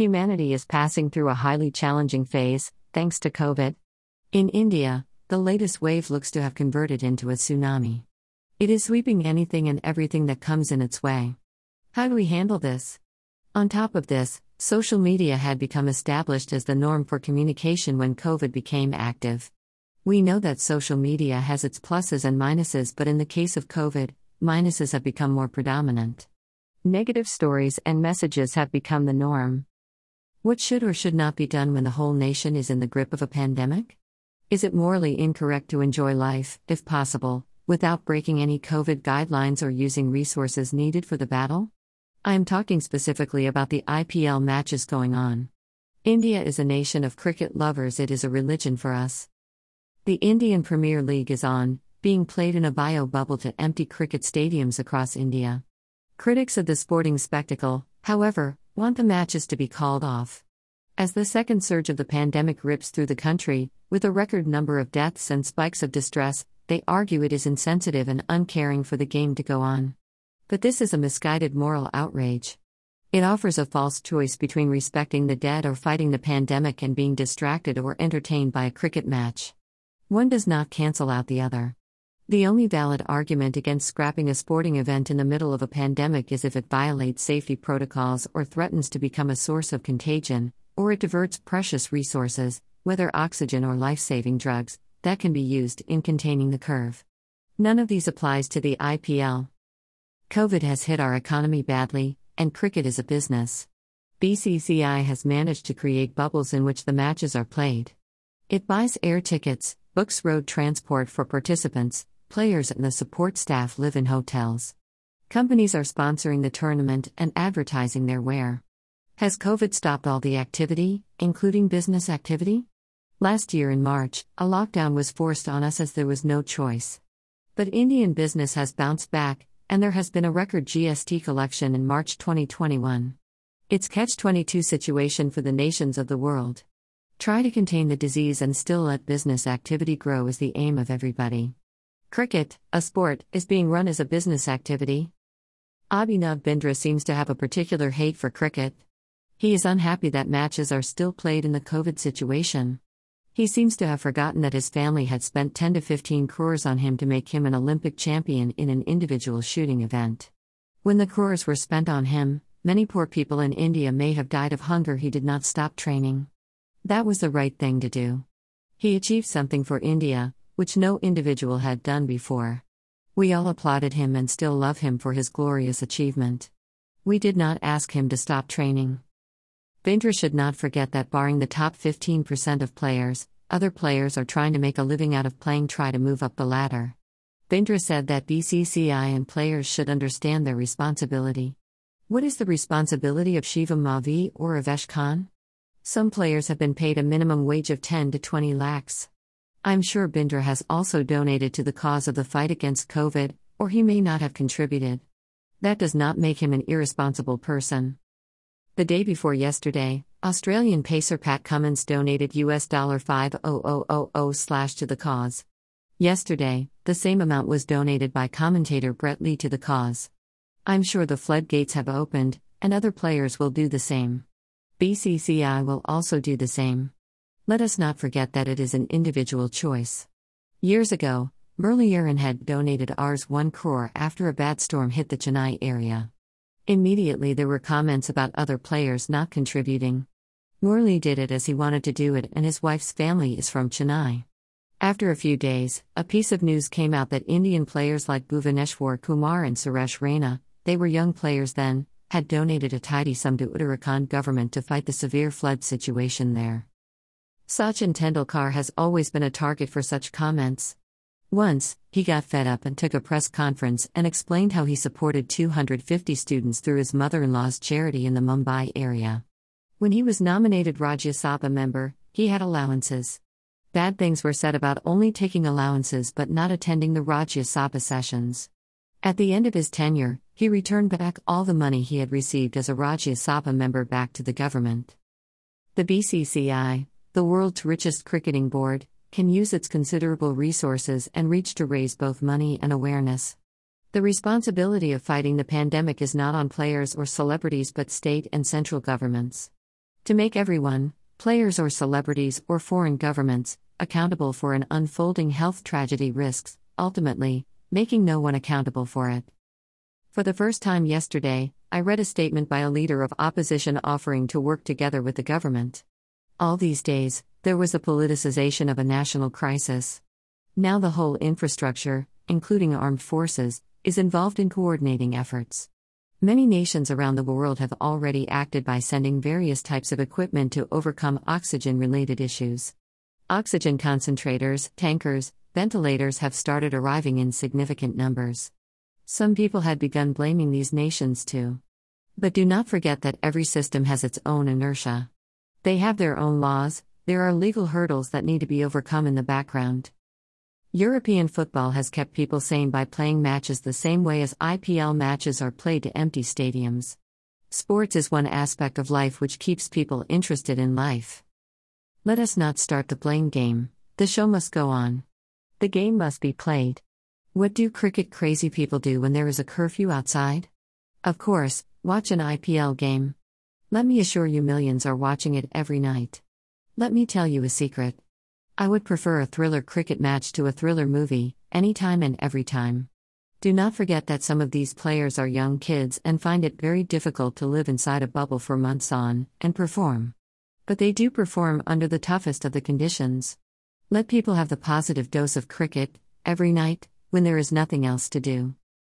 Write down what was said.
Humanity is passing through a highly challenging phase, thanks to COVID. In India, the latest wave looks to have converted into a tsunami. It is sweeping anything and everything that comes in its way. How do we handle this? On top of this, social media had become established as the norm for communication when COVID became active. We know that social media has its pluses and minuses, but in the case of COVID, minuses have become more predominant. Negative stories and messages have become the norm. What should or should not be done when the whole nation is in the grip of a pandemic? Is it morally incorrect to enjoy life, if possible, without breaking any COVID guidelines or using resources needed for the battle? I am talking specifically about the IPL matches going on. India is a nation of cricket lovers, it is a religion for us. The Indian Premier League is on, being played in a bio bubble to empty cricket stadiums across India. Critics of the sporting spectacle, however, want the matches to be called off. As the second surge of the pandemic rips through the country, with a record number of deaths and spikes of distress, they argue it is insensitive and uncaring for the game to go on. But this is a misguided moral outrage. It offers a false choice between respecting the dead or fighting the pandemic and being distracted or entertained by a cricket match. One does not cancel out the other. The only valid argument against scrapping a sporting event in the middle of a pandemic is if it violates safety protocols or threatens to become a source of contagion, or it diverts precious resources, whether oxygen or life saving drugs, that can be used in containing the curve. None of these applies to the IPL. COVID has hit our economy badly, and cricket is a business. BCCI has managed to create bubbles in which the matches are played. It buys air tickets, books road transport for participants, players and the support staff live in hotels. Companies are sponsoring the tournament and advertising their wear. Has COVID stopped all the activity, including business activity? Last year in March, a lockdown was forced on us as there was no choice. But Indian business has bounced back, and there has been a record GST collection in March 2021. It's catch 22 situation for the nations of the world. Try to contain the disease and still let business activity grow is the aim of everybody. Cricket, a sport, is being run as a business activity. Abhinav Bindra seems to have a particular hate for cricket. He is unhappy that matches are still played in the COVID situation. He seems to have forgotten that his family had spent 10 to 15 crores on him to make him an Olympic champion in an individual shooting event. When the crores were spent on him, many poor people in India may have died of hunger. He did not stop training. That was the right thing to do. He achieved something for India, which no individual had done before. We all applauded him and still love him for his glorious achievement. We did not ask him to stop training. Bindra should not forget that, barring the top 15% of players, other players are trying to make a living out of playing, try to move up the ladder. Bindra said that BCCI and players should understand their responsibility. What is the responsibility of Shivam Mavi or Avesh Khan? Some players have been paid a minimum wage of 10 to 20 lakhs. I'm sure Bindra has also donated to the cause of the fight against COVID, or he may not have contributed. That does not make him an irresponsible person. The day before yesterday, Australian pacer Pat Cummins donated US dollar $5000 slash to the cause. Yesterday, the same amount was donated by commentator Brett Lee to the cause. I'm sure the floodgates have opened, and other players will do the same. BCCI will also do the same. Let us not forget that it is an individual choice. Years ago, Murli had donated Rs 1 crore after a bad storm hit the Chennai area. Immediately there were comments about other players not contributing. Murli did it as he wanted to do it, and his wife's family is from Chennai. After a few days, a piece of news came out that Indian players like Bhuvaneshwar Kumar and Suresh Raina, they were young players then, had donated a tidy sum to Uttarakhand government to fight the severe flood situation there. Sachin Tendulkar has always been a target for such comments. Once, he got fed up and took a press conference and explained how he supported 250 students through his mother in law's charity in the Mumbai area. When he was nominated Rajya Sabha member, he had allowances. Bad things were said about only taking allowances but not attending the Rajya Sabha sessions. At the end of his tenure, he returned back all the money he had received as a Rajya Sabha member back to the government. The BCCI, the world's richest cricketing board, can use its considerable resources and reach to raise both money and awareness. The responsibility of fighting the pandemic is not on players or celebrities but state and central governments. To make everyone, players or celebrities or foreign governments, accountable for an unfolding health tragedy risks, ultimately, making no one accountable for it. For the first time yesterday, I read a statement by a leader of opposition offering to work together with the government. All these days, there was a politicization of a national crisis. Now the whole infrastructure, including armed forces, is involved in coordinating efforts. Many nations around the world have already acted by sending various types of equipment to overcome oxygen related issues. Oxygen concentrators, tankers, ventilators have started arriving in significant numbers. Some people had begun blaming these nations too. But do not forget that every system has its own inertia. They have their own laws, there are legal hurdles that need to be overcome in the background. European football has kept people sane by playing matches the same way as IPL matches are played to empty stadiums. Sports is one aspect of life which keeps people interested in life. Let us not start the blame game, the show must go on. The game must be played. What do cricket crazy people do when there is a curfew outside? Of course, watch an IPL game. Let me assure you, millions are watching it every night. Let me tell you a secret. I would prefer a thriller cricket match to a thriller movie, anytime and every time. Do not forget that some of these players are young kids and find it very difficult to live inside a bubble for months on and perform. But they do perform under the toughest of the conditions. Let people have the positive dose of cricket, every night, when there is nothing else to do.